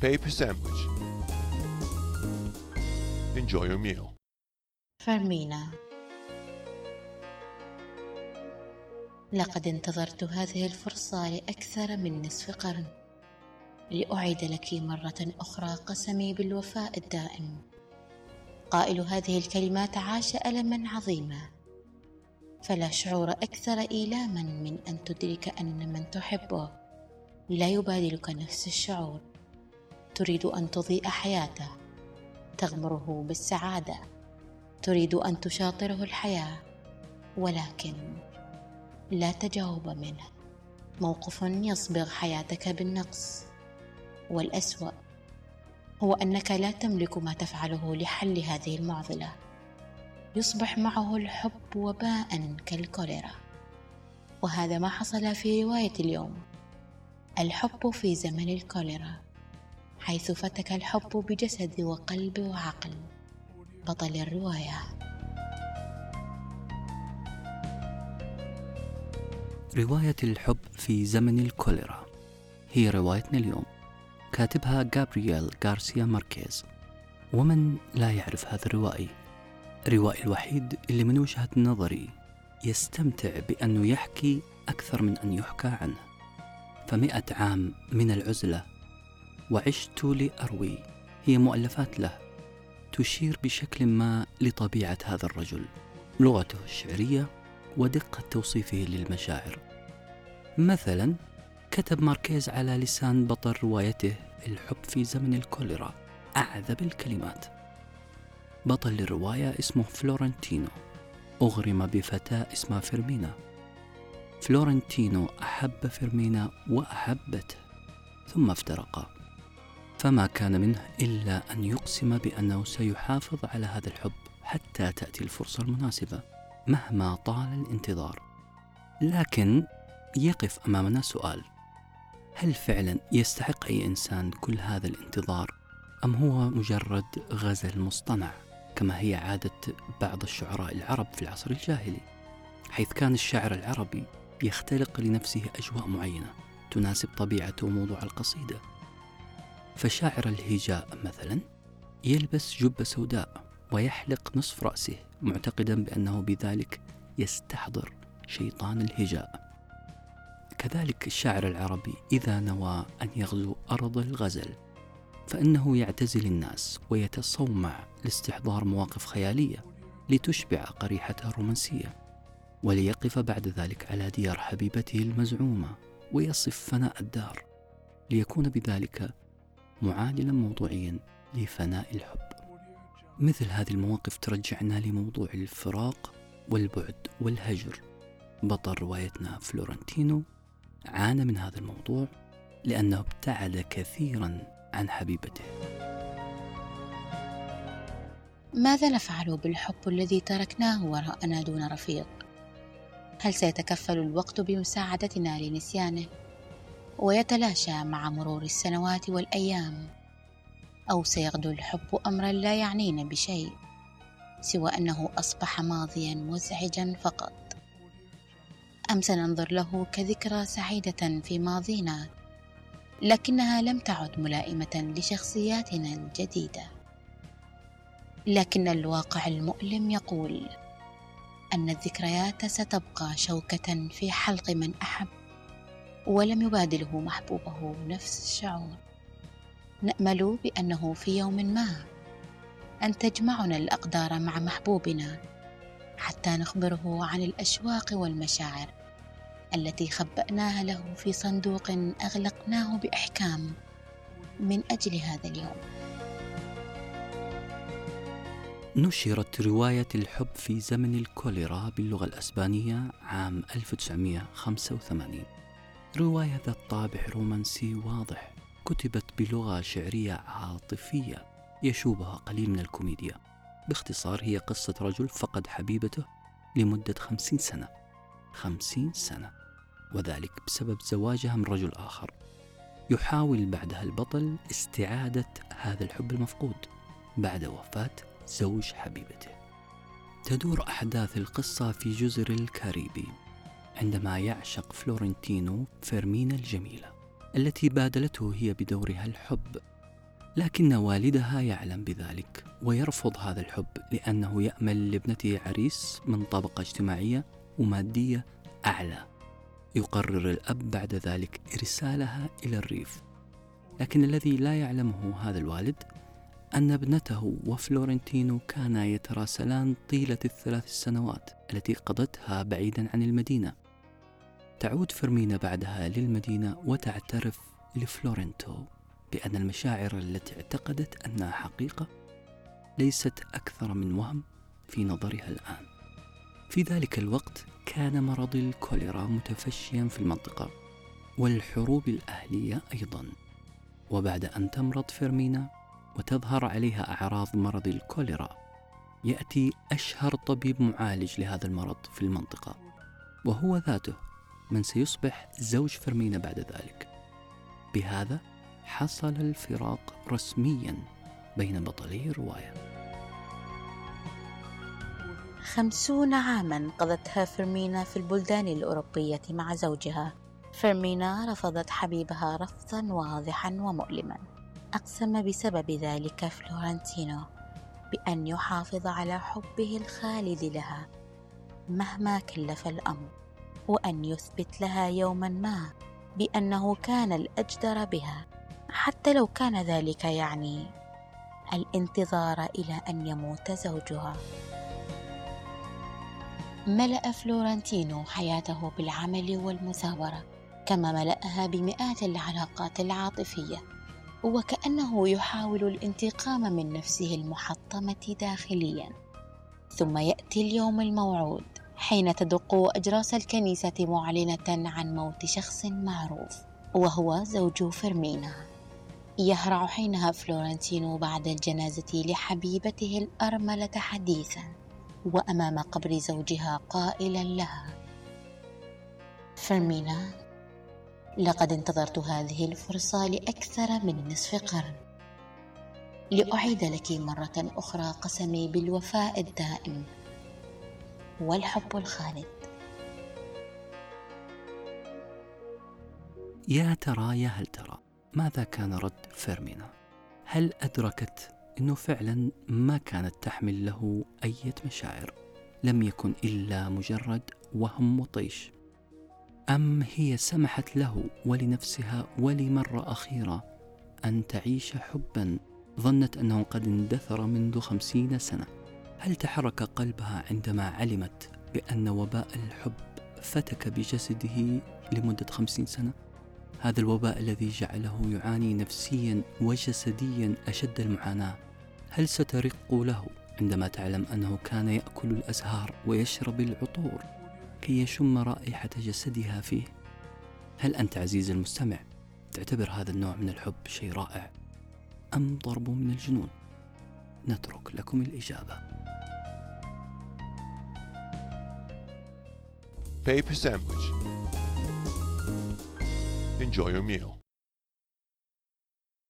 paper sandwich. Enjoy your meal. فرمينا لقد انتظرت هذه الفرصة لأكثر من نصف قرن. لأعيد لك مرة أخرى قسمي بالوفاء الدائم. قائل هذه الكلمات عاش ألما عظيما. فلا شعور أكثر إيلاما من أن تدرك أن من تحبه. لا يبادلك نفس الشعور. تريد أن تضيء حياته تغمره بالسعادة تريد أن تشاطره الحياة ولكن لا تجاوب منه. موقف يصبغ حياتك بالنقص والأسوأ هو أنك لا تملك ما تفعله لحل هذه المعضلة. يصبح معه الحب وباء كالكوليرا. وهذا ما حصل في رواية اليوم. الحب في زمن الكوليرا. حيث فتك الحب بجسد وقلب وعقل. بطل الرواية. رواية الحب في زمن الكوليرا. هي روايتنا اليوم. كاتبها جابرييل غارسيا ماركيز. ومن لا يعرف هذا الروائي؟ الروائي الوحيد اللي من وجهة نظري يستمتع بأنه يحكي أكثر من أن يحكى عنه. فمئة عام من العزلة وعشت لأروي. هي مؤلفات له تشير بشكل ما لطبيعة هذا الرجل. لغته الشعرية ودقة توصيفه للمشاعر. مثلا كتب ماركيز على لسان بطل روايته الحب في زمن الكوليرا. أعذب الكلمات. بطل الرواية اسمه فلورنتينو. أغرم بفتاة اسمها فيرمينا. فلورنتينو أحب فيرمينا وأحبته. ثم افترقا. فما كان منه إلا أن يقسم بأنه سيحافظ على هذا الحب حتى تأتي الفرصة المناسبة مهما طال الانتظار. لكن يقف أمامنا سؤال هل فعلا يستحق أي إنسان كل هذا الانتظار أم هو مجرد غزل مصطنع كما هي عادة بعض الشعراء العرب في العصر الجاهلي حيث كان الشاعر العربي يختلق لنفسه أجواء معينة تناسب طبيعته وموضوع القصيدة فشاعر الهجاء مثلا يلبس جبة سوداء ويحلق نصف رأسه معتقدا بأنه بذلك يستحضر شيطان الهجاء. كذلك الشاعر العربي إذا نوى أن يغزو أرض الغزل فإنه يعتزل الناس ويتصومع لاستحضار مواقف خيالية لتشبع قريحته الرومانسية وليقف بعد ذلك على ديار حبيبته المزعومة ويصف فناء الدار ليكون بذلك معادلا موضوعيا لفناء الحب. مثل هذه المواقف ترجعنا لموضوع الفراق والبعد والهجر. بطل روايتنا فلورنتينو عانى من هذا الموضوع لأنه ابتعد كثيرا عن حبيبته. ماذا نفعل بالحب الذي تركناه وراءنا دون رفيق؟ هل سيتكفل الوقت بمساعدتنا لنسيانه؟ ويتلاشى مع مرور السنوات والأيام أو سيغدو الحب امرا لا يعنينا بشيء سوى أنه أصبح ماضيا مزعجا فقط. أم سننظر له كذكرى سعيدة في ماضينا لكنها لم تعد ملائمة لشخصياتنا الجديدة. لكن الواقع المؤلم يقول أن الذكريات ستبقى شوكة في حلق من أحب. ولم يبادله محبوبه نفس الشعور. نأمل بأنه في يوم ما أن تجمعنا الأقدار مع محبوبنا حتى نخبره عن الأشواق والمشاعر التي خبأناها له في صندوق أغلقناه بأحكام من أجل هذا اليوم. نشرت رواية الحب في زمن الكوليرا باللغة الأسبانية عام 1985 رواية ذات طابع رومانسي واضح كتبت بلغة شعرية عاطفية يشوبها قليل من الكوميديا. باختصار هي قصة رجل فقد حبيبته لمدة خمسين سنة. خمسين سنة. وذلك بسبب زواجها من رجل آخر. يحاول بعدها البطل استعادة هذا الحب المفقود بعد وفاة زوج حبيبته. تدور أحداث القصة في جزر الكاريبي عندما يعشق فلورنتينو فيرمينا الجميلة التي بادلته هي بدورها الحب. لكن والدها يعلم بذلك ويرفض هذا الحب لأنه يأمل لابنته عريس من طبقة اجتماعية ومادية أعلى. يقرر الأب بعد ذلك إرسالها إلى الريف. لكن الذي لا يعلمه هذا الوالد أن ابنته وفلورنتينو كانا يتراسلان طيلة الثلاث سنوات التي قضتها بعيدا عن المدينة. تعود فرمينا بعدها للمدينة وتعترف لفلورنتو بأن المشاعر التي اعتقدت أنها حقيقة ليست أكثر من وهم في نظرها الآن. في ذلك الوقت كان مرض الكوليرا متفشيا في المنطقة والحروب الأهلية أيضا. وبعد أن تمرض فيرمينا وتظهر عليها أعراض مرض الكوليرا يأتي أشهر طبيب معالج لهذا المرض في المنطقة وهو ذاته من سيصبح زوج فيرمينا بعد ذلك. بهذا حصل الفراق رسميا بين بطلي الرواية. خمسون عاما قضتها فرمينا في البلدان الأوروبية مع زوجها. فرمينا رفضت حبيبها رفضا واضحا ومؤلما. أقسم بسبب ذلك فلورنتينو بأن يحافظ على حبه الخالد لها مهما كلف الأمر. وأن يثبت لها يوما ما بأنه كان الأجدر بها حتى لو كان ذلك يعني الانتظار إلى أن يموت زوجها. ملأ فلورنتينو حياته بالعمل والمثابره كما ملأها بمئات العلاقات العاطفية وكأنه يحاول الانتقام من نفسه المحطمة داخليا. ثم يأتي اليوم الموعود. حين تدق أجراس الكنيسة معلنة عن موت شخص معروف وهو زوج فيرمينا. يهرع حينها فلورنتينو بعد الجنازة لحبيبته الأرملة حديثا وأمام قبر زوجها قائلا لها. فرمينا لقد انتظرت هذه الفرصة لأكثر من نصف قرن. لأعيد لك مرة أخرى قسمي بالوفاء الدائم. والحب الخالد. يا ترى يا هل ترى ماذا كان رد فيرمينا؟ هل أدركت أنه فعلا ما كانت تحمل له أي مشاعر؟ لم يكن إلا مجرد وهم وطيش. أم هي سمحت له ولنفسها ولمرة أخيرة أن تعيش حبا؟ ظنت أنه قد اندثر منذ خمسين سنة. هل تحرك قلبها عندما علمت بأن وباء الحب فتك بجسده لمدة خمسين سنة؟ هذا الوباء الذي جعله يعاني نفسيا وجسديا أشد المعاناة. هل سترق له عندما تعلم أنه كان يأكل الأزهار ويشرب العطور كي يشم رائحة جسدها فيه؟ هل أنت عزيزي المستمع تعتبر هذا النوع من الحب شيء رائع أم ضرب من الجنون؟ نترك لكم الإجابة. Paper sandwich. Enjoy your meal.